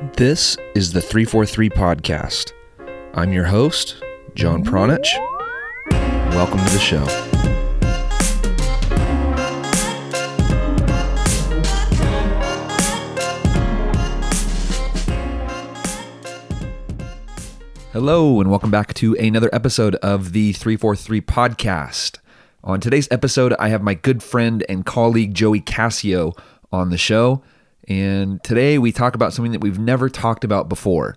This is the 343 Podcast. I'm your host, John Pranjic. Welcome to the show. Hello, and welcome back to another episode of the 343 Podcast. On today's episode, I have my good friend and colleague Joey Cassio on the show. And today we talk about something that we've never talked about before,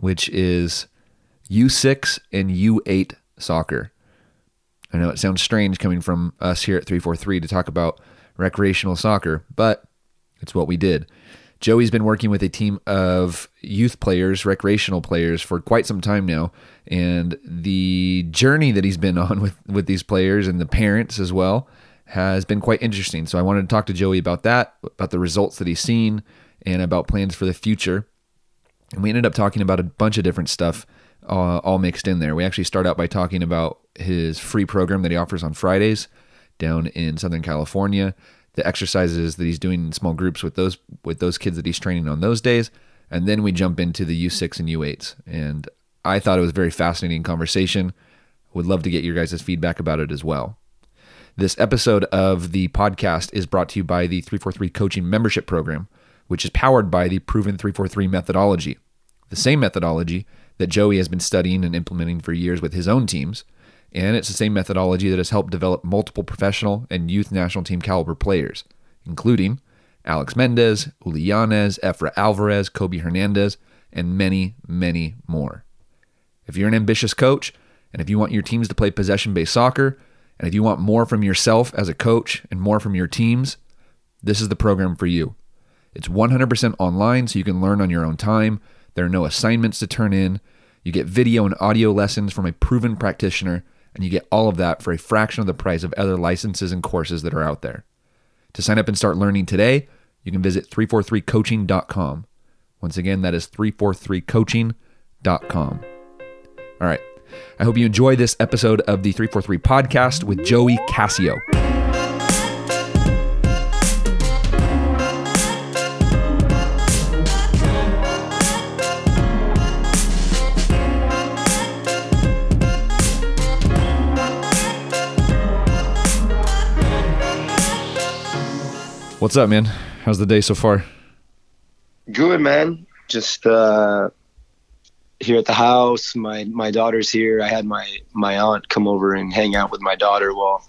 which is U6 and U8 soccer. I know it sounds strange coming from us here at 343 to talk about recreational soccer, but it's what we did. Joey's been working with a team of youth players, recreational players for quite some time now, and the journey that he's been on with with these players and the parents as well has been quite interesting. So I wanted to talk to Joey about that, about the results that he's seen, and about plans for the future. And we ended up talking about a bunch of different stuff, uh, all mixed in there. We actually start out by talking about his free program that he offers on Fridays down in Southern California, the exercises that he's doing in small groups with those with those kids that he's training on those days, and then we jump into the U6 and U8s. And I thought it was a very fascinating conversation. Would love to get your guys' feedback about it as well. This episode of the podcast is brought to you by the 343 Coaching Membership Program, which is powered by the proven 343 methodology, the same methodology that Joey has been studying and implementing for years with his own teams. And it's the same methodology that has helped develop multiple professional and youth national team caliber players, including Alex Mendez, Uly Llanez, Efra Alvarez, Kobe Hernandez, and many, many more. If you're an ambitious coach, and if you want your teams to play possession based soccer, and if you want more from yourself as a coach and more from your teams, this is the program for you. It's 100% online, so you can learn on your own time. There are no assignments to turn in. You get video and audio lessons from a proven practitioner, and you get all of that for a fraction of the price of other licenses and courses that are out there. To sign up and start learning today, you can visit 343coaching.com. Once again, that is 343coaching.com. All right. I hope you enjoy this episode of the 343 podcast with Joey Cassio. What's up, man? How's the day so far? Good, man. Just uh, here at the house. My my daughter's here. I had my my aunt come over and hang out with my daughter while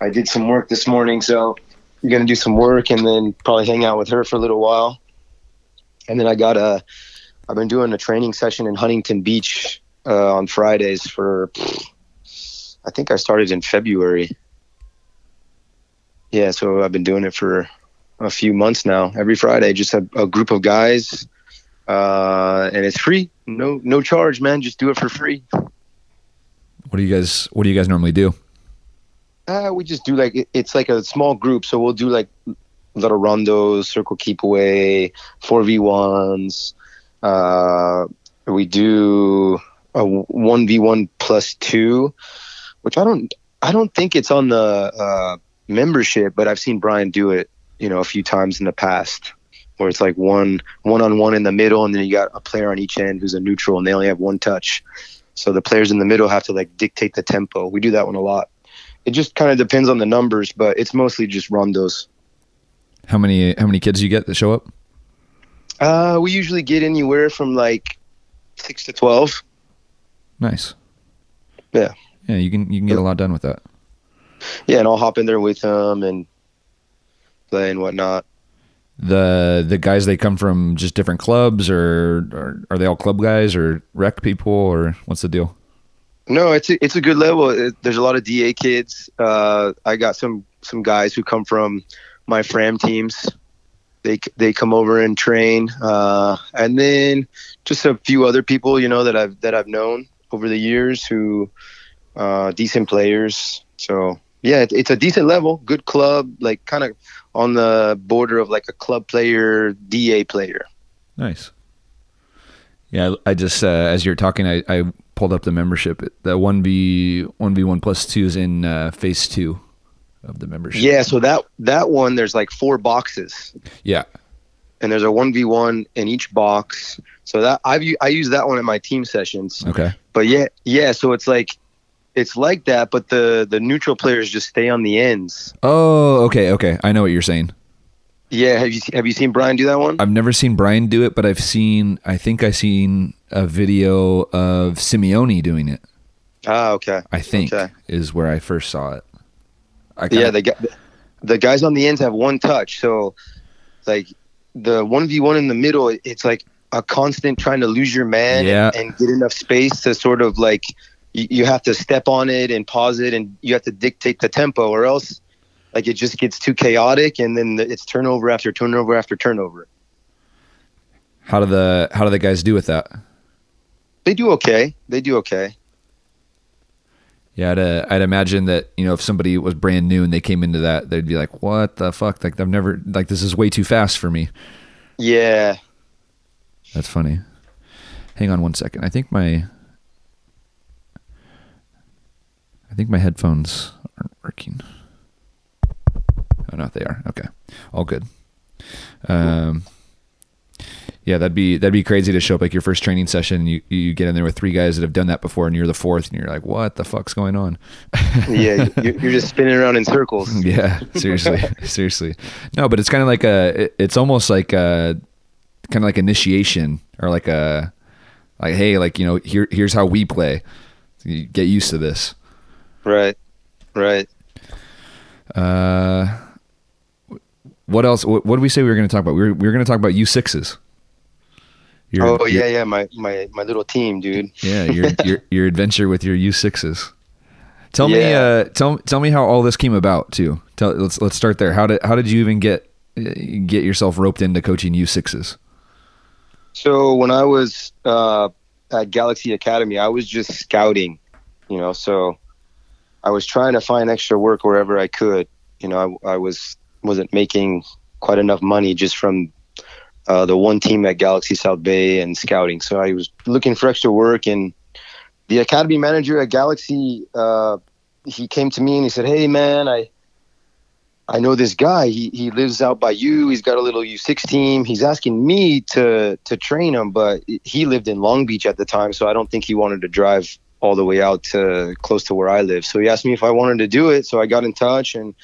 I did some work this morning. So I'm gonna do some work and then probably hang out with her for a little while. And then I got a. I've been doing a training session in Huntington Beach uh, on Fridays for. I think I started in February. Yeah, so I've been doing it for a few months now. Every Friday, just a, a group of guys, uh, and it's free. No, no charge, man. Just do it for free. What do you guys What do you guys normally do? Uh, we just do like it's like a small group, so we'll do like little rondos, circle keep away, four v ones. Uh, we do a one v one plus two, which I don't I don't think it's on the uh, membership, but I've seen Brian do it, you know, a few times in the past, where it's like one one on one in the middle, and then you got a player on each end who's a neutral, and they only have one touch. So the players in the middle have to like dictate the tempo. We do that one a lot. It just kind of depends on the numbers, but it's mostly just rondos. How many How many kids you get that show up? Uh, we usually get anywhere from like six to twelve. Nice. Yeah. Yeah, you can you can get a lot done with that. Yeah, and I'll hop in there with them and play and whatnot. The the guys they come from just different clubs or, or are they all club guys or rec people or what's the deal? No, it's a, it's a good level. It, there's a lot of DA kids. Uh, I got some some guys who come from my Fram teams. They they come over and train, uh, and then just a few other people, you know, that I've that I've known over the years who uh, decent players. So yeah, it, it's a decent level, good club, like kind of on the border of like a club player, DA player. Nice. Yeah, I just uh, as you're talking, I, I pulled up the membership. The one v one v one plus two is in uh, phase two of the membership. Yeah, so that that one there's like four boxes. Yeah. and there's a 1v1 in each box. So that I've I use that one in my team sessions. Okay. But yeah, yeah. So it's like it's like that, but the the neutral players just stay on the ends. Oh, okay, okay. I know what you're saying. Yeah, have you have you seen Brian do that one? I've never seen Brian do it, but I've seen. I think I seen a video of Simeone doing it. Ah, okay. I think Okay. is where I first saw it. I Yeah, kinda- the guy, the guys on the ends have one touch. So, like the one v one in the middle, it's like a constant trying to lose your man Yeah. and get enough space to sort of like you, you have to step on it and pause it, and you have to dictate the tempo, or else like it just gets too chaotic, and then the, it's turnover after turnover after turnover. how do the how do the guys do with that? They do okay. They do okay. Yeah, I'd, uh, I'd imagine that you know if somebody was brand new and they came into that, they'd be like, "What the fuck? Like I've never like this is way too fast for me." Yeah. That's funny. Hang on one second. I think my I think my headphones aren't working. Oh no, they are. Okay. All good. Um yeah, that'd be that'd be crazy to show up like your first training session. You you get in there with three guys that have done that before, and you're the fourth, and you're like, "What the fuck's going on?" Yeah, you're, you're just spinning around in circles. Yeah, seriously, seriously. No, but it's kind of like a. it- It's almost like a kind of like initiation or like a like hey, like you know, here here's how we play. You get used to this. Right. Right. Uh, what else? What, what did we say we were going to talk about? We were we were going to talk about U sixes. oh yeah, yeah. My my my little team, dude. yeah. Your your your adventure with your U sixes. Tell me, uh, tell tell me how all this came about too. Tell let's let's start there. How did how did you even get get yourself roped into coaching U sixes? So when I was uh, at Galaxy Academy, I was just scouting, you know. So I was trying to find extra work wherever I could. You know, I, I was wasn't making quite enough money just from uh, the one team at Galaxy South Bay and scouting. So I was looking for extra work, and the academy manager at Galaxy, uh, he came to me and he said, "Hey, man, I." I know this guy. He he lives out by you. He's got a little U6 team. He's asking me to to train him, but he lived in Long Beach at the time, so I don't think he wanted to drive all the way out to close to where I live. So he asked me if I wanted to do it. So I got in touch and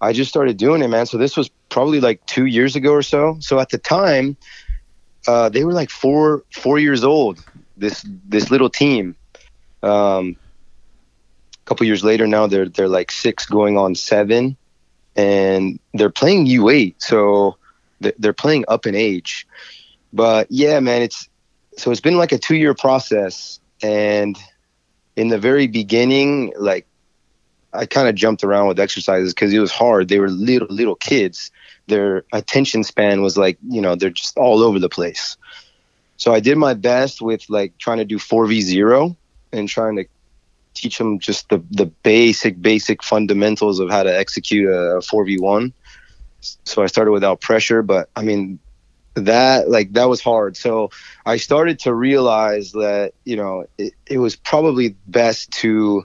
I just started doing it, man. So this was probably like two years ago or so. So at the time, uh, they were like four four years old. This this little team. Um, a couple years later, now they're they're like six, going on seven and they're playing U8, so they're playing up in age. But yeah, man, it's so it's been like a two year process, and in the very beginning, like I kind of jumped around with exercises because it was hard. They were little little kids. Their attention span was like you know they're just all over the place. So I did my best with like trying to do four v zero and trying to teach them just the the basic basic fundamentals of how to execute a 4v1 so i started without pressure but i mean that like that was hard so i started to realize that you know it, it was probably best to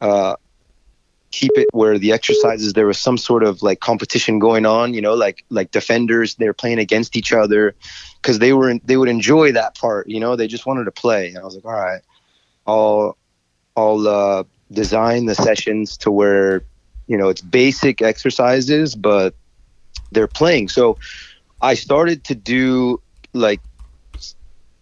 uh keep it where the exercises there was some sort of like competition going on you know like like defenders they're playing against each other because they were they would enjoy that part you know they just wanted to play and i was like all right i'll I'll uh, design the sessions to where you know it's basic exercises, but they're playing. So I started to do like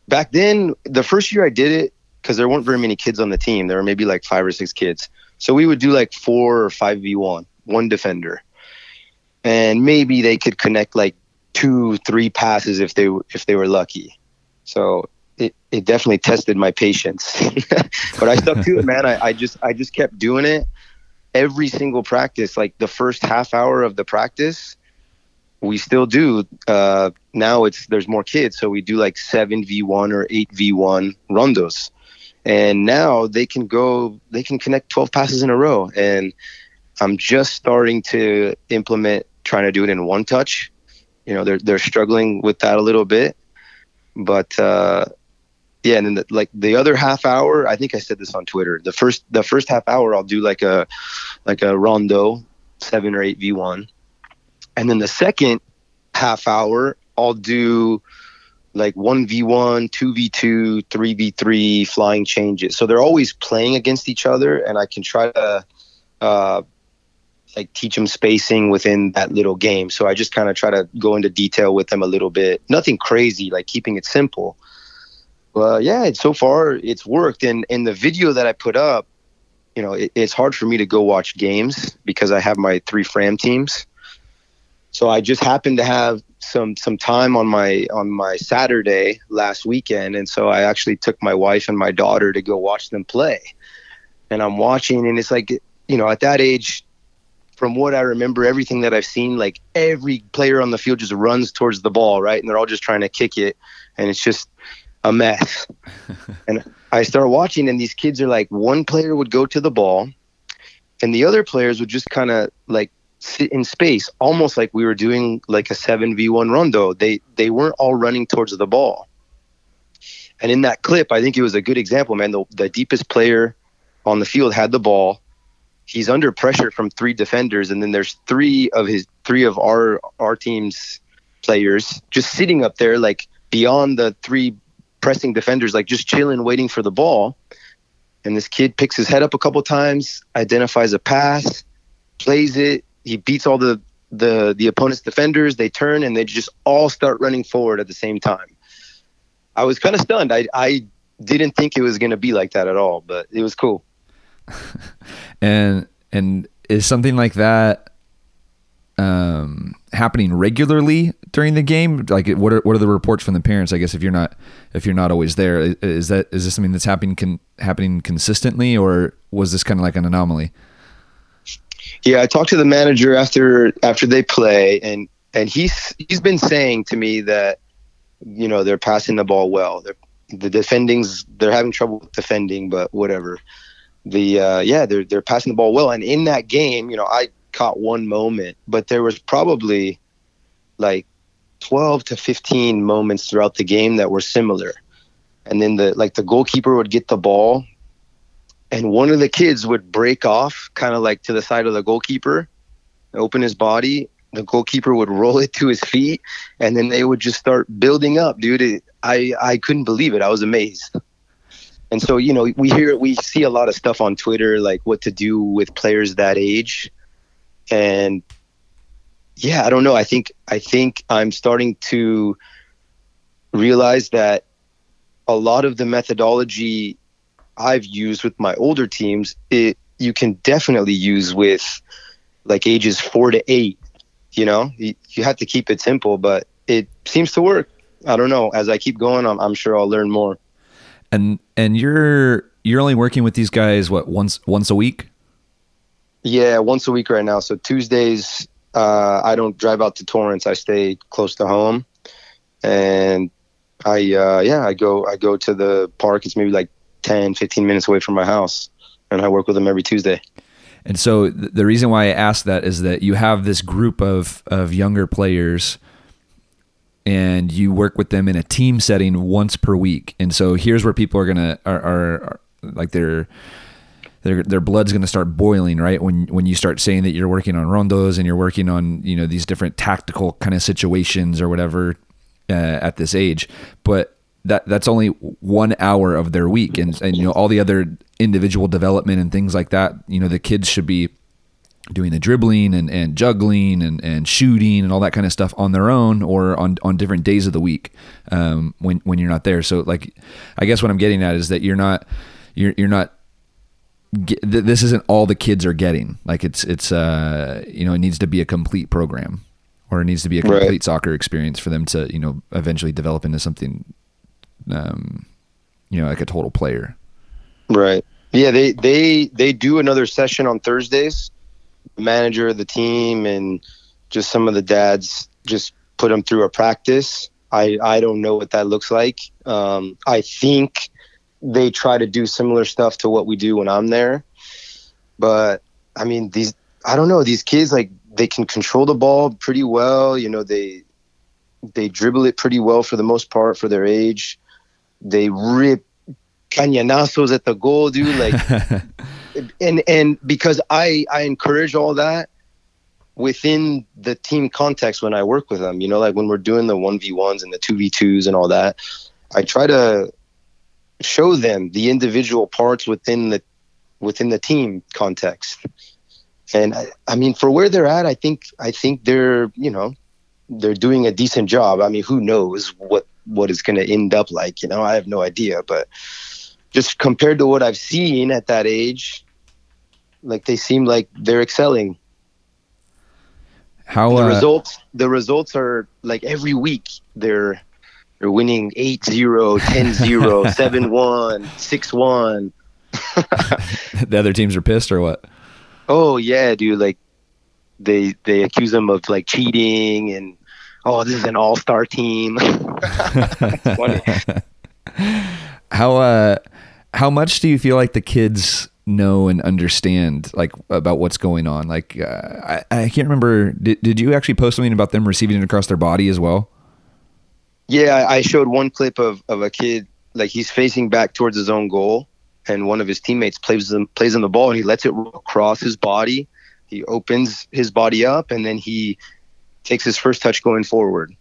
back then. The first year I did it because there weren't very many kids on the team. There were maybe like five or six kids. So we would do like four or five v one, one defender, and maybe they could connect like two, three passes if they if they were lucky. So it, it definitely tested my patience but i stuck to it man I, I just i just kept doing it every single practice like the first half hour of the practice we still do uh now it's there's more kids so we do like 7v1 or 8v1 rondos. And now they can go they can connect 12 passes in a row. And i'm just starting to implement trying to do it in one touch. You know they're they're struggling with that a little bit. But uh yeah and then the, like the other half hour i think i said this on twitter the first the first half hour i'll do like a like a rondo 7 or 8 v1 and then the second half hour I'll do like 1v1, 2v2, 3v3 flying changes. So they're always playing against each other, and I can try to uh, like teach them spacing within that little game. So I just kind of try to go into detail with them a little bit. Nothing crazy, like keeping it simple. But yeah, so far it's worked. And in the video that I put up, you know, it, it's hard for me to go watch games because I have my three Fram teams. So I just happened to have some some time on my on my Saturday last weekend, and so I actually took my wife and my daughter to go watch them play. And I'm watching, and it's like you know, at that age, from what I remember, everything that I've seen, like every player on the field just runs towards the ball, right, and they're all just trying to kick it, and it's just a mess. and I start watching, and these kids are like, one player would go to the ball, and the other players would just kind of like in space, almost like we were doing like a seven v one rondo. They they weren't all running towards the ball. And in that clip, I think it was a good example, man. The, the deepest player on the field had the ball. He's under pressure from three defenders, and then there's three of his three of our our team's players just sitting up there, like beyond the three pressing defenders, like just chilling, waiting for the ball. And this kid picks his head up a couple times, identifies a pass, plays it, he beats all the the the opponent's defenders. They turn and they just all start running forward at the same time. I was kind of stunned. I I didn't think it was going to be like that at all, but it was cool. and and is something like that um, happening regularly during the game? Like, what are what are the reports from the parents? I guess if you're not if you're not always there, is that is this something that's happening con- happening consistently, or was this kind of like an anomaly? Yeah, I talked to the manager after after they play, and and he's he's been saying to me that you know they're passing the ball well. They're, the defending's they're having trouble with defending, but whatever. The uh, yeah, they're they're passing the ball well, and in that game, you know, I caught one moment, but there was probably like 12 to 15 moments throughout the game that were similar. And then the like the goalkeeper would get the ball and one of the kids would break off kind of like to the side of the goalkeeper open his body the goalkeeper would roll it to his feet and then they would just start building up dude. It, i i couldn't believe it. I was amazed. And so you know we hear we see a lot of stuff on twitter like what to do with players that age. And yeah i don't know. I think i think i'm starting to realize that a lot of the methodology I've used with my older teams, it you can definitely use with like ages four to eight. You know, you, you have to keep it simple, but it seems to work. I don't know. As I keep going, I'm, I'm sure I'll learn more. And and you're you're only working with these guys what once once a week? Yeah, once a week right now. So Tuesdays, uh, I don't drive out to Torrance. I stay close to home, and I uh, yeah I go I go to the park. It's maybe like 10, 15 minutes away from my house, and I work with them every Tuesday. And so the reason why I asked that is that you have this group of of younger players and you work with them in a team setting once per week. And so here's where people are gonna are, are, are like their their their blood's gonna start boiling, right? When when you start saying that you're working on rondos and you're working on you know these different tactical kind of situations or whatever uh, at this age, but that that's only one hour of their week. And and you know all the other individual development and things like that you know the kids should be doing the dribbling and, and juggling and, and shooting and all that kind of stuff on their own or on, on different days of the week um, when when you're not there. So like I guess what I'm getting at is that you're not you're you're not this isn't all the kids are getting. Like it's it's uh you know it needs to be a complete program or it needs to be a complete right. soccer experience for them to you know eventually develop into something um, you know, like a total player. Right. Yeah, they they they do another session on Thursdays. The manager of the team and just some of the dads just put them through a practice. I I don't know what that looks like. Um, I think they try to do similar stuff to what we do when I'm there. But I mean, these I don't know these kids like they can control the ball pretty well. You know, they they dribble it pretty well for the most part for their age they rip cañonazos at the goal, dude. Like, and and because I I encourage all that. within the team context when I work with them. You know, like when we're doing the one v ones and the two v twos and all that, I try to show them the individual parts within the within the team context. And I, I mean, for where they're at, I think I think they're you know they're doing a decent job. I mean, who knows what what it's going to end up like? You know, I have no idea, but just compared to what I've seen at that age, like they seem like they're excelling. How the uh, results the results are like every week they're they're winning 8-0, 10-0, 7-1, 6-1. the other teams are pissed or what? Oh yeah, dude, like they they accuse them of like cheating and oh, this is an all-star team. It's funny. How uh how much do you feel like the kids know and understand like about what's going on? Like uh, I I can't remember did did you actually post something about them receiving it across their body as well? Yeah, I I showed one clip of, of a kid like he's facing back towards his own goal, and one of his teammates plays him plays him the ball, and he lets it roll across his body. He opens his body up, and then he takes his first touch going forward.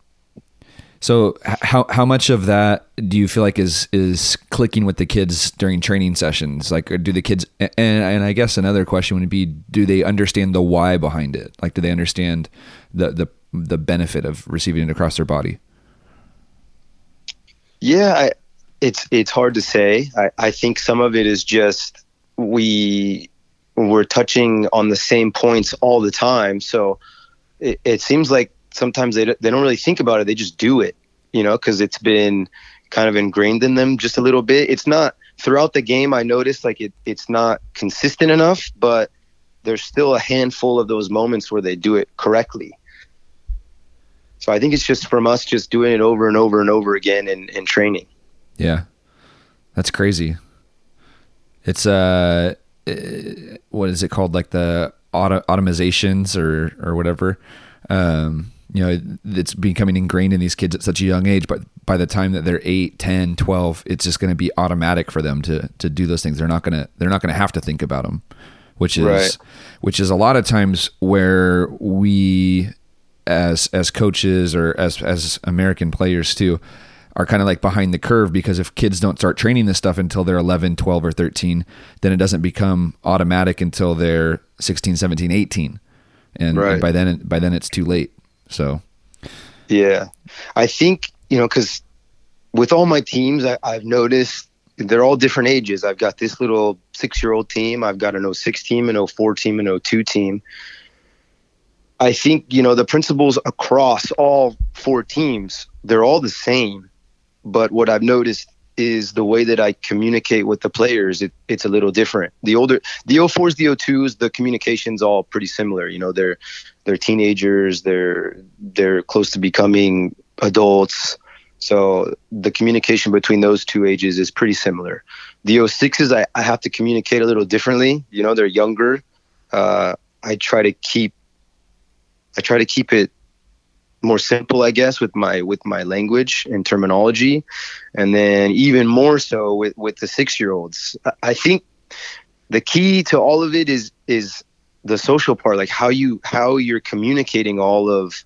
So how how much of that do you feel like is is clicking with the kids during training sessions? Like, do the kids? And and I guess another question would be, do they understand the why behind it? Like, do they understand the the the benefit of receiving it across their body? Yeah, I, it's it's hard to say. I, I think some of it is just we we're touching on the same points all the time, so it, it seems like sometimes they they don't really think about it. They just do it, you know, because it's been kind of ingrained in them just a little bit. It's not throughout the game. I noticed like it it's not consistent enough, but there's still a handful of those moments where they do it correctly. So I think it's just from us just doing it over and over and over again in, in training. Yeah, that's crazy. It's uh, eh, what is it called? Like the auto automizations or or whatever. Um, you know, it's becoming ingrained in these kids at such a young age. But by the time that they're 8, 10, 12, it's just going to be automatic for them to to do those things. They're not gonna they're not gonna have to think about them, which is Right. which is a lot of times where we as as coaches or as as American players too are kind of like behind the curve because if kids don't start training this stuff until they're 11, 12 or 13, then it doesn't become automatic until they're 16, 17, 18. And, and by then by then it's too late. So Yeah. I think, you know, because with all my teams, I, I've noticed they're all different ages. I've got this little six year old team, I've got an 06 team, an 04 team, an 02 team. I think, you know, the principles across all four teams, they're all the same. But what I've noticed is the way that I communicate with the players, it, it's a little different. The older, the 04s, the 02s, the communication's all pretty similar. You know, they're they're teenagers, they're they're close to becoming adults. So the communication between those two ages is pretty similar. The 06s, I, I have to communicate a little differently. You know, they're younger. Uh, I try to keep I try to keep it more simple, I guess, with my with my language and terminology, and then even more so with with the six year olds. I, think the key to all of it is is the social part, like how you how you're communicating all of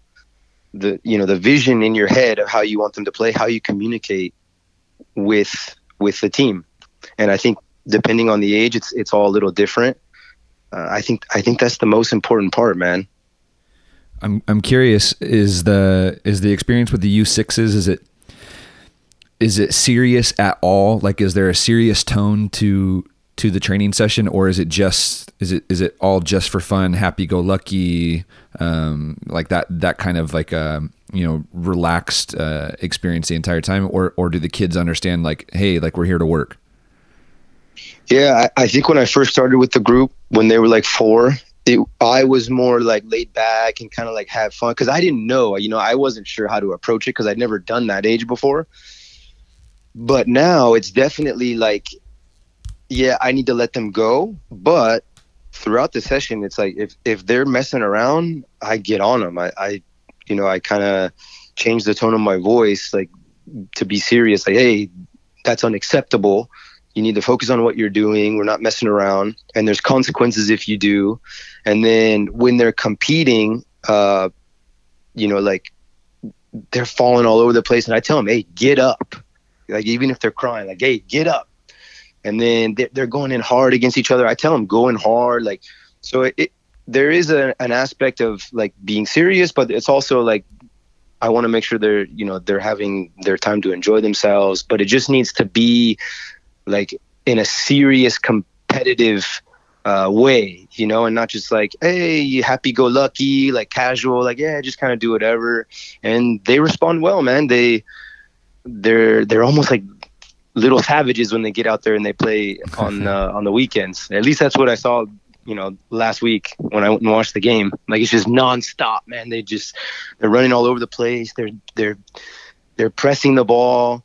the you know the vision in your head of how you want them to play, how you communicate with with the team, and I think depending on the age, it's it's all a little different. Uh, I think I think that's the most important part, man. I'm I'm curious is the is the experience with the U6s is it is it serious at all? Like is there a serious tone to to the training session or is it just is it is it all just for fun, happy go lucky um like that that kind of like um you know relaxed uh experience the entire time or or do the kids understand like hey like we're here to work? Yeah, I, I think when I first started with the group, when they were like four, it, I was more like laid back and kind of like have fun because I didn't know, you know, I wasn't sure how to approach it because I'd never done that age before. But now it's definitely like, yeah, I need to let them go. But throughout the session, it's like if if they're messing around, I get on them. I, I you know, I kind of change the tone of my voice, like to be serious. Like, hey, that's unacceptable You need to focus on what you're doing. We're not messing around, and there's consequences if you do. And then when they're competing, uh, you know, like they're falling all over the place, and I tell them, "Hey, get up!" Like even if they're crying, like, "Hey, get up!" And then they're going in hard against each other. I tell them, going hard!" Like, so it, there is a, an aspect of like being serious, but it's also like I want to make sure they're you know they're having their time to enjoy themselves. But it just needs to be like in a serious competitive uh, way, you know, and not just like, hey, you happy go lucky, like casual, like yeah, just kind of do whatever. And they respond well, man. They they're they're almost like little savages when they get out there and they play on uh, on the weekends. At least that's what I saw you know, last week when I went and watched the game. Like it's just nonstop, man. They just they're running all over the place. They're they're they're pressing the ball,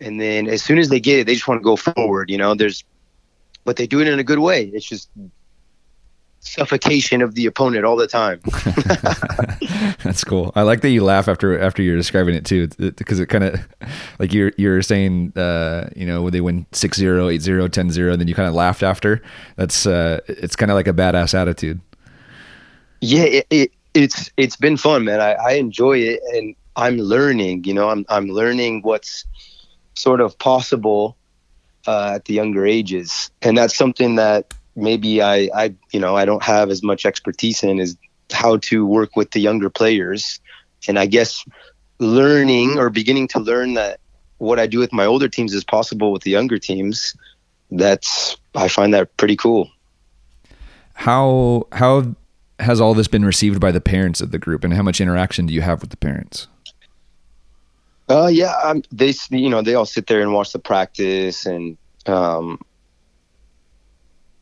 and then as soon as they get it, they just want to go forward. You know, there's, but they do it in a good way. It's just suffocation of the opponent all the time. That's cool. I like that you laugh after after you're describing it too, because it, it kind of like you're you're saying, uh, you know, when they win 6-0, 8-0, 10-0, then you kind of laughed after. That's uh, it's kind of like a badass attitude. Yeah, it, it, it's it's been fun, man. I, I enjoy it, and I'm learning. You know, I'm I'm learning what's sort of possible uh, at the younger ages, and that's something that maybe I, I, you know, I don't have as much expertise in is how to work with the younger players. And I guess learning or beginning to learn that what I do with my older teams is possible with the younger teams. That's I find that pretty cool. How how has all this been received by the parents of the group, and how much interaction do you have with the parents? Uh, yeah, um, they you know they all sit there and watch the practice, and um,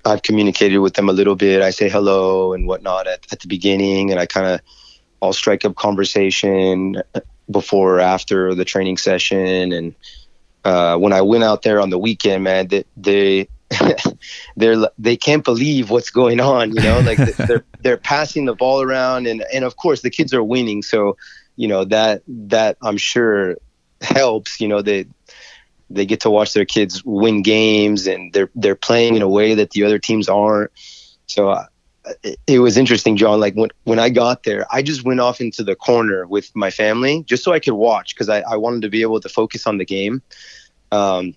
I've communicated with them a little bit. I say hello and whatnot at, at the beginning, and I kind of I'll strike up conversation before or after the training session. And uh, when I went out there on the weekend, man, they, they they're they can't believe what's going on. You know, like they're they're passing the ball around, and and of course the kids are winning, so you know that that I'm sure helps. You know, they they get to watch their kids win games and they're they're playing in a way that the other teams aren't. So uh, it, it, was interesting, John. Like when when I got there, I just went off into the corner with my family just so I could watch because I, I wanted to be able to focus on the game. Um,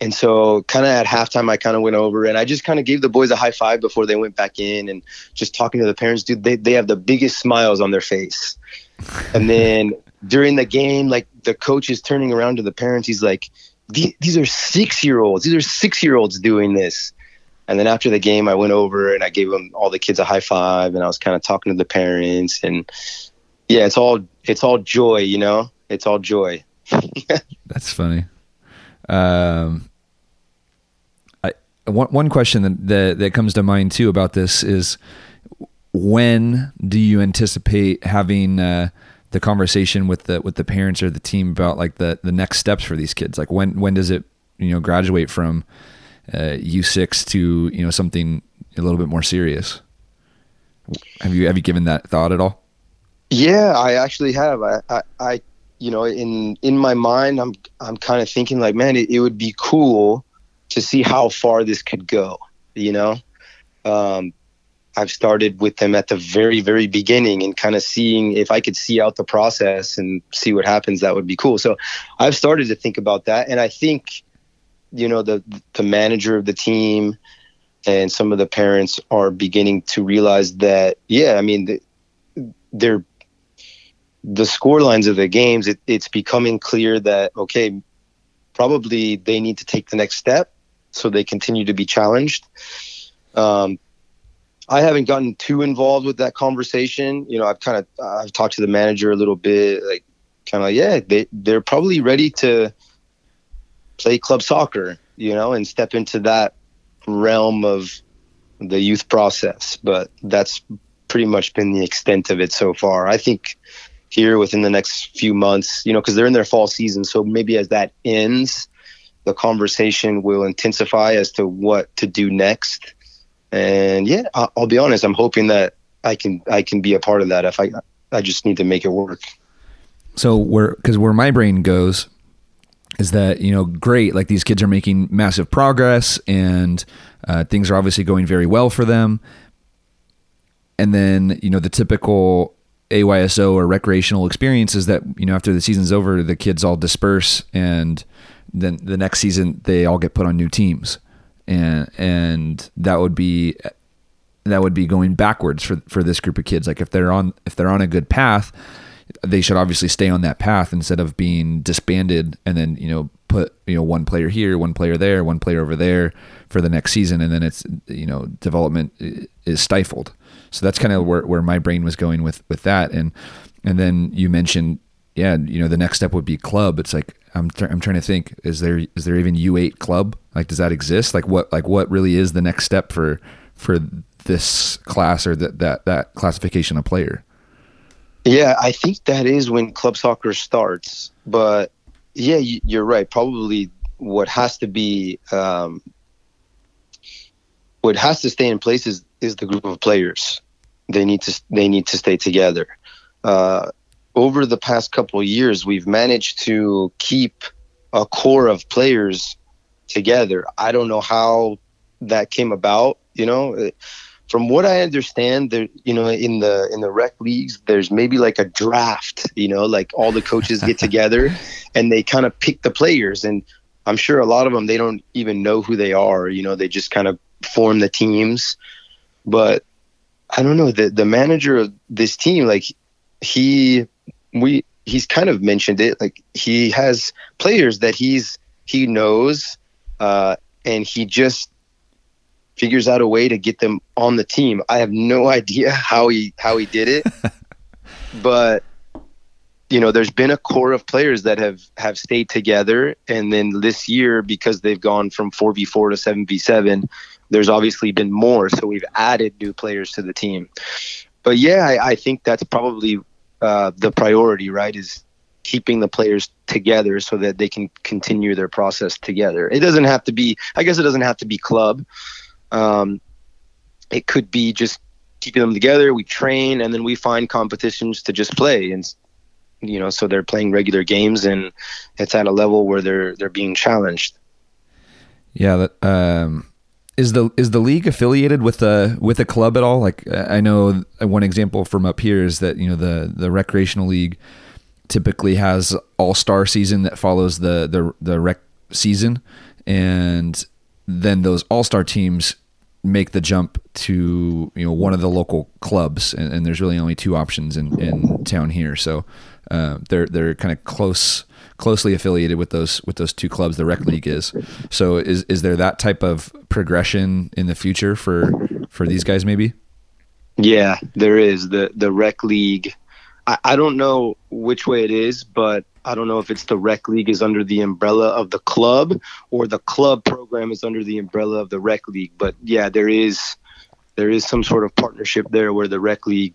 and so kind of at halftime, I kind of went over and I just kind of gave the boys a high five before they went back in and just talking to the parents, dude, they, they have the biggest smiles on their face. And then during the game, like the coach is turning around to the parents. He's like, these are six year olds. These are six year olds doing this. And then after the game, I went over and I gave them all the kids a high five, and I was kind of talking to the parents. And yeah, it's all it's all joy, you know. It's all joy. That's funny. Um, I one one question that, that that comes to mind too about this is when do you anticipate having uh, the conversation with the with the parents or the team about like the the next steps for these kids? Like when when does it you know graduate from uh, U6 to you know something a little bit more serious? Have you have you given that thought at all? Yeah I actually have. I I, I you know in in my mind I'm I'm kind of thinking like man it, it would be cool to see how far this could go you know um, I've started with them at the very, very beginning and kind of seeing if I could see out the process and see what happens, that would be cool. So I've started to think about that. And I think, you know, the, the manager of the team and some of the parents are beginning to realize that, yeah, I mean, they're, the score lines of the games, it, it's becoming clear that, okay, probably they need to take the next step so they continue to be challenged. Um, I haven't gotten too involved with that conversation. You know, I've kind of I've talked to the manager a little bit, like kind of yeah, they they're probably ready to play club soccer, you know, and step into that realm of the youth process. But that's pretty much been the extent of it so far. I think here within the next few months, you know, because they're in their fall season, so maybe as that ends, the conversation will intensify as to what to do next and yeah, I'll be honest. I'm hoping that I can I can be a part of that. If I I just need to make it work. So where because where my brain goes is that you know great like these kids are making massive progress and uh, things are obviously going very well for them and then you know the typical AYSO or recreational experiences that you know after the season's over the kids all disperse and then the next season they all get put on new teams. And and that would be that would be going backwards for for this group of kids. Like if they're on if they're on a good path they should obviously stay on that path instead of being disbanded and then you know put you know one player here one player there one player over there for the next season. And then it's you know development is stifled so that's kind of where, where my brain was going with with that. And and then you mentioned yeah you know the next step would be club. It's like i'm th- i'm trying to think is there is there even u8 club? Like does that exist? Like what like what really is the next step for for this class or that that that classification of player? Yeah, I think that is when club soccer starts. But yeah, you're right. Probably what has to be, um, what has to stay in place is, is the group of players. They need to they need to stay together. Uh, over the past couple years, we've managed to keep a core of players together. I don't know how that came about. You know, from what I understand, there, you know, in the in the rec leagues, there's maybe like a draft. You know, like all the coaches get together and they kind of pick the players, and I'm sure a lot of them they don't even know who they are. You know, they just kind of form the teams. But I don't know the the manager of this team, like he we he's kind of mentioned it, like he has players that he's he knows, uh, and he just figures out a way to get them on the team. I have no idea how he how he did it, but you know, there's been a core of players that have have stayed together, and then this year because they've gone from four v four to seven v seven, there's obviously been more, so we've added new players to the team. But yeah, I, I think that's probably uh, the priority, right? Is keeping the players together so that they can continue their process together. It doesn't have to be, I guess, it doesn't have to be club. Um, it could be just keeping them together. We train and then we find competitions to just play and you know so they're playing regular games and it's at a level where they're they're being challenged. Yeah, that um is the is the league affiliated with a with a club at all? Like I know one example from up here is that you know the the recreational league typically has all star season that follows the the the rec season, and then those all star teams make the jump to you know one of the local clubs, and, and there's really only two options in, in town here. So uh, they're they're kind of close closely affiliated with those with those two clubs. The rec league is. So is is there that type of progression in the future for for these guys? Maybe. Yeah, there is the the rec league. I, I don't know which way it is, but I don't know if it's the rec league is under the umbrella of the club or the club program is under the umbrella of the rec league. But yeah, there is there is some sort of partnership there where the rec league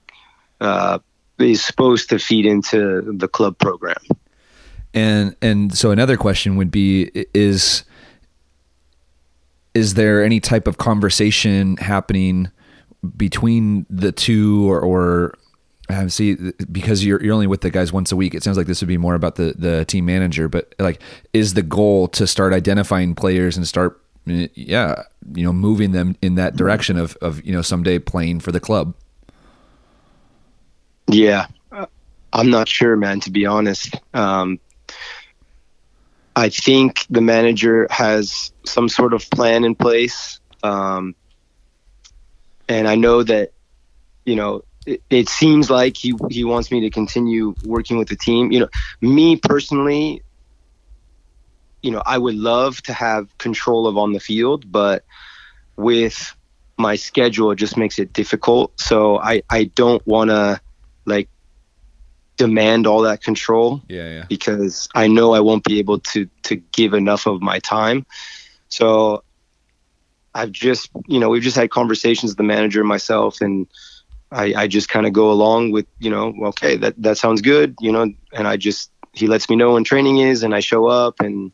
uh, is supposed to feed into the club program. And and so another question would be is is there any type of conversation happening between the two or, or um, see, because you're you're only with the guys once a week, it sounds like this would be more about the the team manager. But like, is the goal to start identifying players and start, yeah, you know, moving them in that direction of of you know someday playing for the club? Yeah, I'm not sure, man. To be honest, um, I think the manager has some sort of plan in place, um, and I know that you know it, seems like he he wants me to continue working with the team. You know, me personally, you know, I would love to have control of on the field, but with my schedule, it just makes it difficult. So I I don't want to like demand all that control. Yeah, yeah. Because I know I won't be able to to give enough of my time. So I've just, you know, we've just had conversations with the manager, and myself, and I, I just kind of go along with, you know, okay, that, that sounds good, you know, and I just, he lets me know when training is and I show up and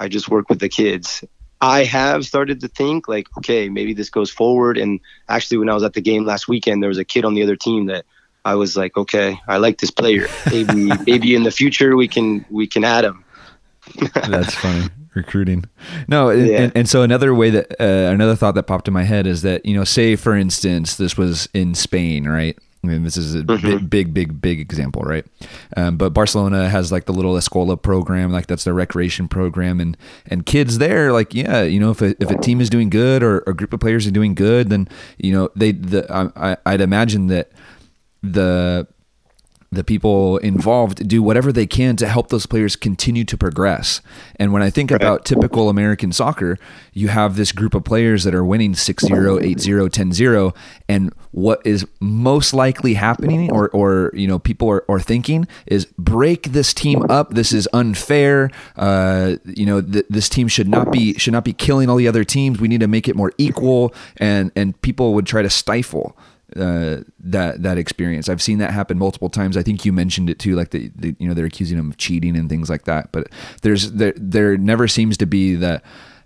I just work with the kids. I have started to think like, okay, maybe this goes forward. And actually, when I was at the game last weekend, there was a kid on the other team that I was like, okay, I like this player. Maybe, maybe in the future we can we can add him. That's funny. Recruiting. No, and- Yeah. and, and so another way that uh, another thought that popped in my head is that you know, say for instance, this was in Spain, right? I mean, this is a big, big, big, big example, right? Um, but Barcelona has like the little Escola program, like that's their recreation program, and and kids there, like yeah, you know, if a, if a team is doing good or a group of players are doing good, then you know they the I- I'd imagine that the the people involved do whatever they can to help those players continue to progress. And when I think about typical American soccer, you have this group of players that are winning 6-0, 8-0, 10-0 and what is most likely happening or or you know people are, are thinking is break this team up. This is unfair. Uh, you know th- this team should not be should not be killing all the other teams. We need to make it more equal and and people would try to stifle uh, that that experience. I've seen that happen multiple times. I think you mentioned it too, like the, the you know they're accusing him of cheating and things like that. But there's there there never seems to be that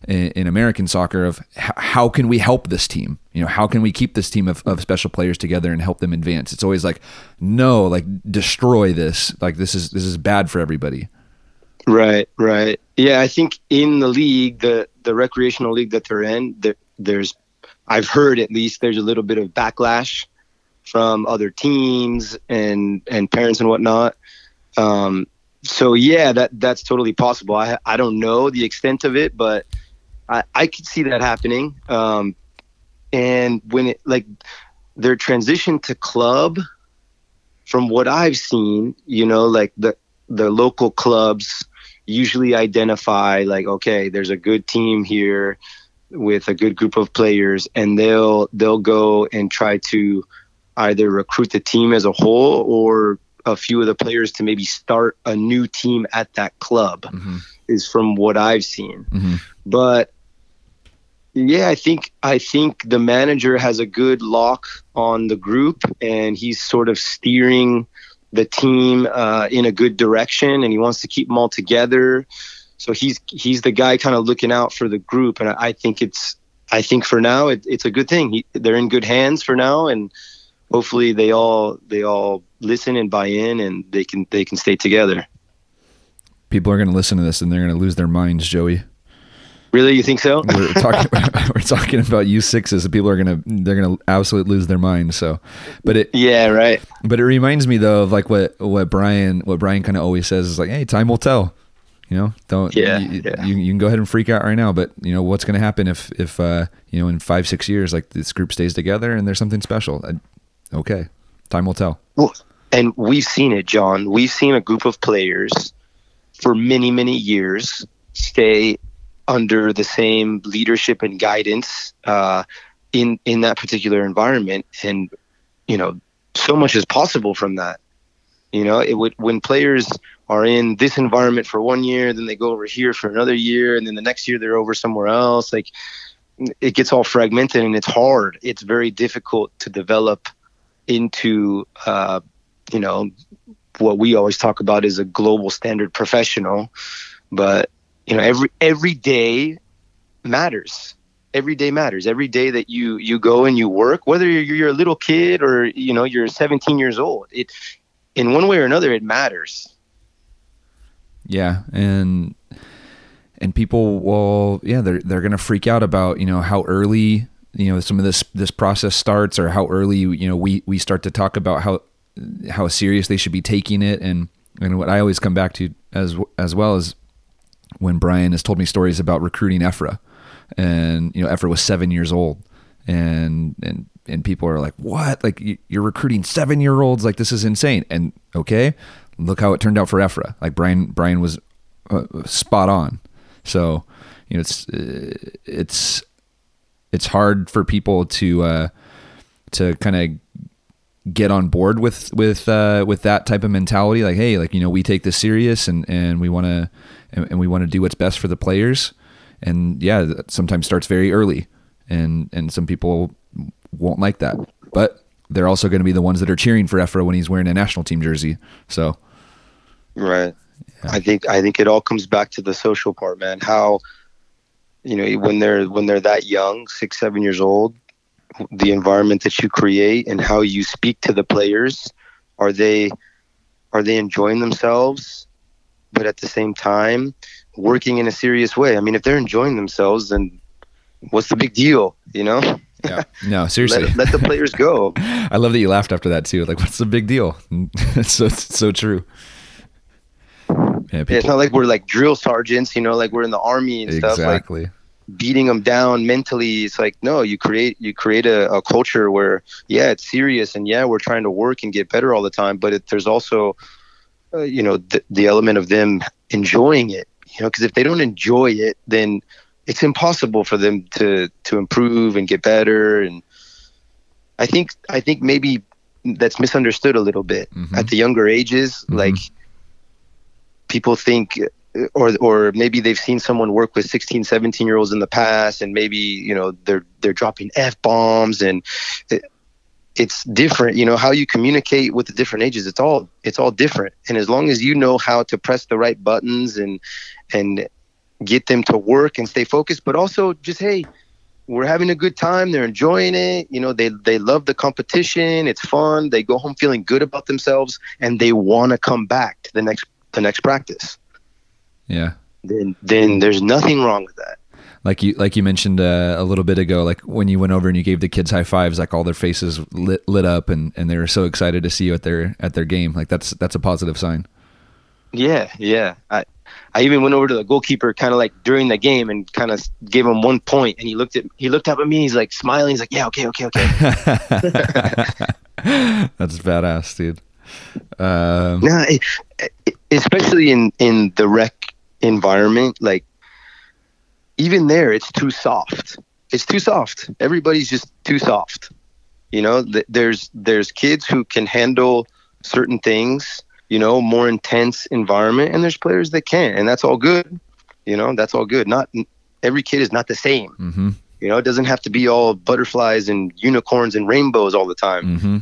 in, American soccer of how can we help this team? You know, how can we keep this team of, of special players together and help them advance? It's always like no, like destroy this. Like this is this is bad for everybody. Right, right. Yeah, I think in the league, the the recreational league that they're in, there, there's, I've heard at least there's a little bit of backlash from other teams and and parents and whatnot. Um, so yeah, that that's totally possible. I I don't know the extent of it, but I I could see that happening. Um, and when it like their transition to club, from what I've seen, you know, like the the local clubs usually identify like okay there's a good team here with a good group of players and they'll they'll go and try to either recruit the team as a whole or a few of the players to maybe start a new team at that club Mhm. is from what I've seen Mhm. but yeah i think i think the manager has a good lock on the group and he's sort of steering the team uh, in a good direction and he wants to keep them all together so he's he's the guy kind of looking out for the group and i, I think it's i think for now it, it's a good thing he, they're in good hands for now and hopefully they all they all listen and buy in and they can they can stay together People are going to listen to this and they're going to lose their minds, Joey. really you think so we're talking we're talking about U sixes. and People are gonna they're gonna absolutely lose their mind. So, but it yeah right but it reminds me though of like what what Brian what Brian kind of always says is like, hey, time will tell. You know, don't Yeah, you, yeah. You, you can go ahead and freak out right now, but you know what's going to happen if if uh, you know in five six years like this group stays together and there's something special. I, okay, time will tell. Well, and we've seen it, John. We've seen a group of players for many, many years stay under the same leadership and guidance uh, in in that particular environment, and you know, so much is possible from that. You know, it would when players are in this environment for one year, then they go over here for another year, and then the next year they're over somewhere else. Like it gets all fragmented, and it's hard. It's very difficult to develop into uh, you know what we always talk about is a global standard professional but you know every every day matters every day matters every day that you you go and you work whether you're, you're a little kid or you know you're 17 years old it in one way or another it matters. Yeah, and and people will yeah they're they're gonna freak out about you know how early you know some of this this process starts or how early you know we we start to talk about how how serious they should be taking it. And and what I always come back to as as well as when Brian has told me stories about recruiting Efra. And you know Efra was seven years old. And and and people are like what? Like you- you're recruiting seven year olds like this is insane. And okay look how it turned out for Efra. Like Brian Brian was uh, spot on. So you know it's uh, it's it's hard for people to uh to kind of get on board with with uh, with that type of mentality. Like, hey, like you know, we take this serious and and we want to and, and we want to do what's best for the players. And yeah, that sometimes starts very early, and and some people won't like that, but they're also going to be the ones that are cheering for Efra when he's wearing a national team jersey. So Right. I think I think it all comes back to the social part, man. How you know when they're when they're that young, six, seven years old, the environment that you create and how you speak to the players. Are they are they enjoying themselves? But at the same time, working in a serious way. I mean, if they're enjoying themselves, then what's the big deal? You know? Yeah. No, seriously. let, let the players go. I love that you laughed after that too. Like, what's the big deal? it's so it's so true. Yeah, people, it's not like we're like drill sergeants, you know, like we're in the army and exactly. stuff. Like beating them down mentally. It's like no, you create you create a, a, culture where yeah, it's serious and yeah, we're trying to work and get better all the time. But it, there's also uh, you know the, the element of them enjoying it. You know, because if they don't enjoy it, then it's impossible for them to to improve and get better. And I think I think maybe that's misunderstood a little bit mm-hmm. at the younger ages. Mm-hmm. Like people think or or maybe they've seen someone work with 16 17 year olds in the past and maybe you know they're they're dropping f bombs and it, it's different you know how you communicate with the different ages it's all it's all different and as long as you know how to press the right buttons and and get them to work and stay focused but also just hey we're having a good time they're enjoying it you know they they love the competition it's fun they go home feeling good about themselves and they want to come back to the next the next practice yeah. Then then there's nothing wrong with that. Like you like you mentioned uh, a little bit ago, like when you went over and you gave the kids high fives, like all their faces lit, lit up and, and they were so excited to see you at their at their game. Like that's that's a positive sign. Yeah, yeah. I I even went over to the goalkeeper kind of like during the game and kind of gave him one point and he looked at he looked up at me he's like smiling he's like yeah okay okay okay that's badass dude um, no, especially in in the rec environment, like even there, it's too soft. It's too soft. Everybody's just too soft. You know, there's there's kids who can handle certain things. You know, more intense environment, and there's players that can't, and that's all good. You know, that's all good. Not every kid is not the same. Mm-hmm. You know, it doesn't have to be all butterflies and unicorns and rainbows all the time. Mm-hmm.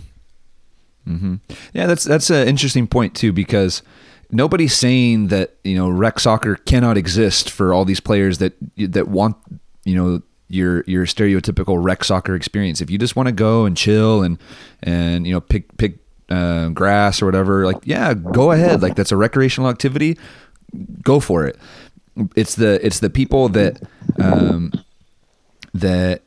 Mm-hmm. Yeah, that's that's an interesting point too because nobody's saying that you know rec soccer cannot exist for all these players that that want you know your your stereotypical rec soccer experience. If you just want to go and chill and and you know pick pick uh, grass or whatever, like yeah, go ahead. Like that's a recreational activity. Go for it. It's the it's the people that um, that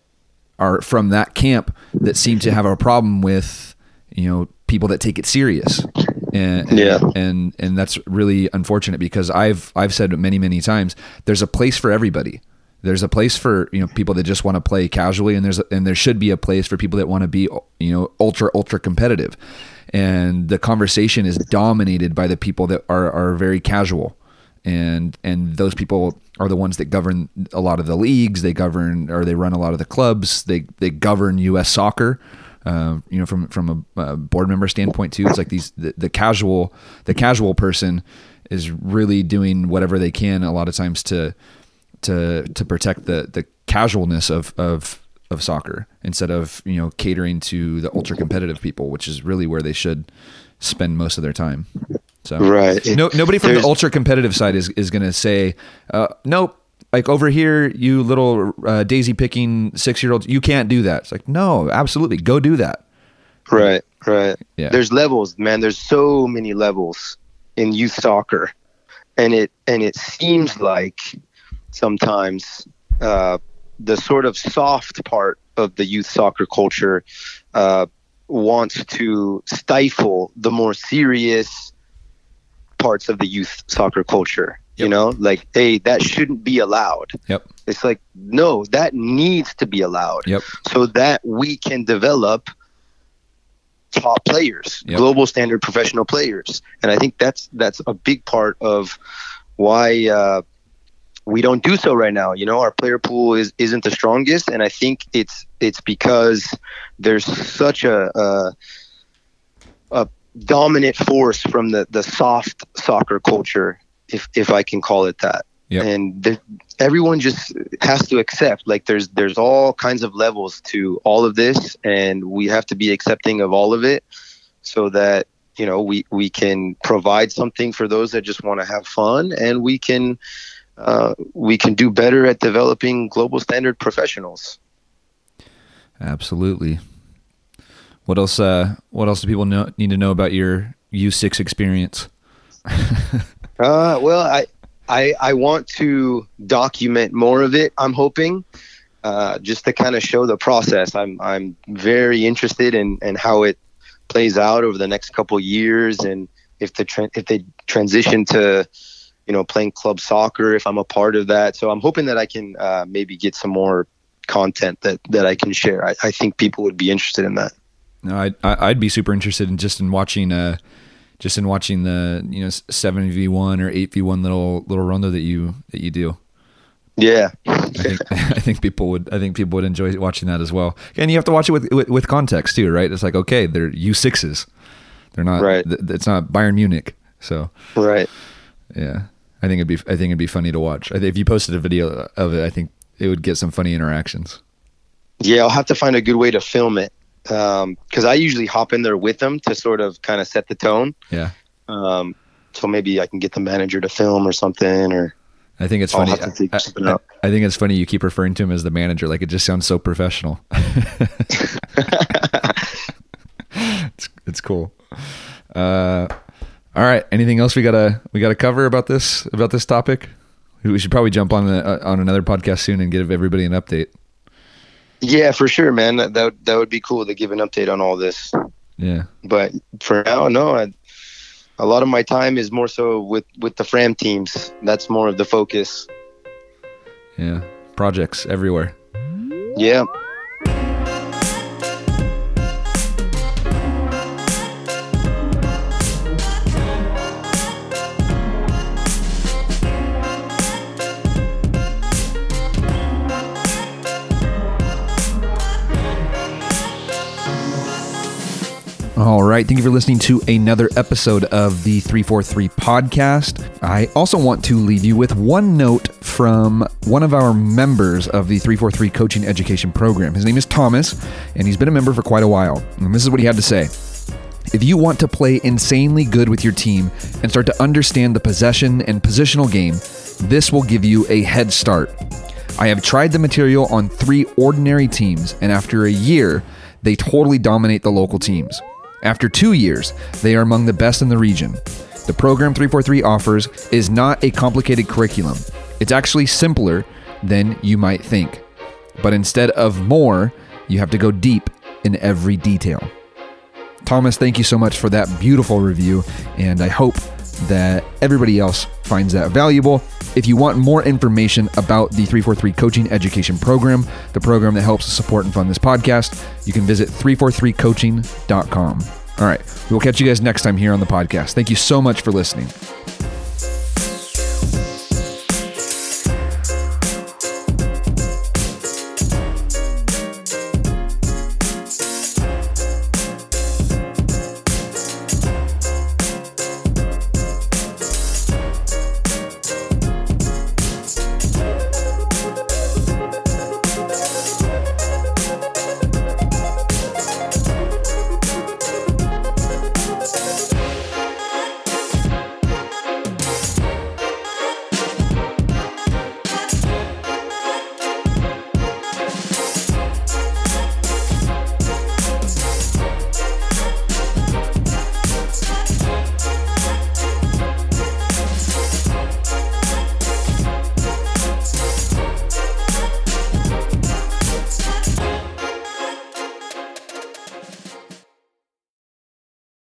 are from that camp that seem to have a problem with you know people that take it serious. And, yeah. and and that's really unfortunate because I've I've said many many times there's a place for everybody. There's a place for you know people that just want to play casually, and there's a, and there should be a place for people that want to be you know ultra ultra competitive. And the conversation is dominated by the people that are are very casual, and and those people are the ones that govern a lot of the leagues. They govern or they run a lot of the clubs. They they govern U.S. soccer. Uh, you know, from from a, a, board member standpoint too. It's like these the, the, casual the casual person is really doing whatever they can a lot of times to to to protect the the casualness of of of soccer instead of you know catering to the ultra competitive people, which is really where they should spend most of their time. So right, no, nobody from There's, the ultra competitive side is is going to say, uh, nope, like over here, you little uh, daisy picking six year olds, you can't do that. It's like, no, absolutely, go do that. Right, right. Yeah. There's levels, man. There's so many levels in youth soccer, and it and it seems like sometimes uh, the sort of soft part of the youth soccer culture uh, wants to stifle the more serious parts of the youth soccer culture Yep. You know, like, hey, that shouldn't be allowed. Yep. It's like, no, that needs to be allowed. Yep. So that we can develop top players, yep. global standard professional players. And I think that's that's a big part of why uh, we don't do so right now. You know, our player pool is isn't the strongest, and I think it's it's because there's such a, a, a dominant force from the the soft soccer culture if if I can call it that. Yep. And the, everyone just has to accept like there's there's all kinds of levels to all of this and we have to be accepting of all of it so that you know we we can provide something for those that just want to have fun and we can uh, we can do better at developing global standard professionals absolutely what else uh, what else do people know, need to know about your u6 experience Uh, well, I I I want to document more of it. I'm hoping. Uh, just to kind of show the process. I'm I'm very interested in, in how it plays out over the next couple years, and if the tra- if they transition to you know playing club soccer, if I'm a part of that. So I'm hoping that I can uh, maybe get some more content that that I can share. I, I think people would be interested in that. No, I'd I'd be super interested in just in watching uh just in watching the you know seven v one or eight v one little little rondo that you that you do. Yeah, I think I think people would I think people would enjoy watching that as well. And you have to watch it with with, with context too, right? It's like okay, they're U sixes, they're not. Right. th- It's not Bayern Munich, so right. yeah. I think it'd be I think it'd be funny to watch. I think if you posted a video of it, I think it would get some funny interactions. Yeah, I'll have to find a good way to film it because I usually hop in there with them to sort of kind of set the tone. Yeah. Um, so maybe I can get the manager to film or something, or I think it's I'll funny. have to figure I, something I- I think it's funny you keep referring to him as the manager. Like it just sounds so professional. it's it's cool. Uh, all right. Anything else we gotta we gotta cover about this about this topic? We should probably jump on the, uh, on another podcast soon and give everybody an update. yeah, for sure, man. That that would, that would be cool to give an update on all this. Yeah. But for now, no. I, a lot of my time is more so with with the Fram teams. That's more of the focus. Yeah. Projects everywhere. Yeah. All right. Thank you for listening to another episode of the 343 podcast. I also want to leave you with one note from one of our members of the 343 coaching education program. His name is Thomas, and he's been a member for quite a while. And this is what he had to say. If you want to play insanely good with your team and start to understand the possession and positional game, this will give you a head start. I have tried the material on three ordinary teams, and after a year, they totally dominate the local teams. After two years, they are among the best in the region. The program 343 offers is not a complicated curriculum, it's actually simpler than you might think. But instead of more, you have to go deep in every detail. Thomas, thank you so much for that beautiful review, and I hope that everybody else finds that valuable. If you want more information about the 343 Coaching Education Program, the program that helps support and fund this podcast, you can visit 343coaching.com. All right, we will catch you guys next time here on the podcast. Thank you so much for listening.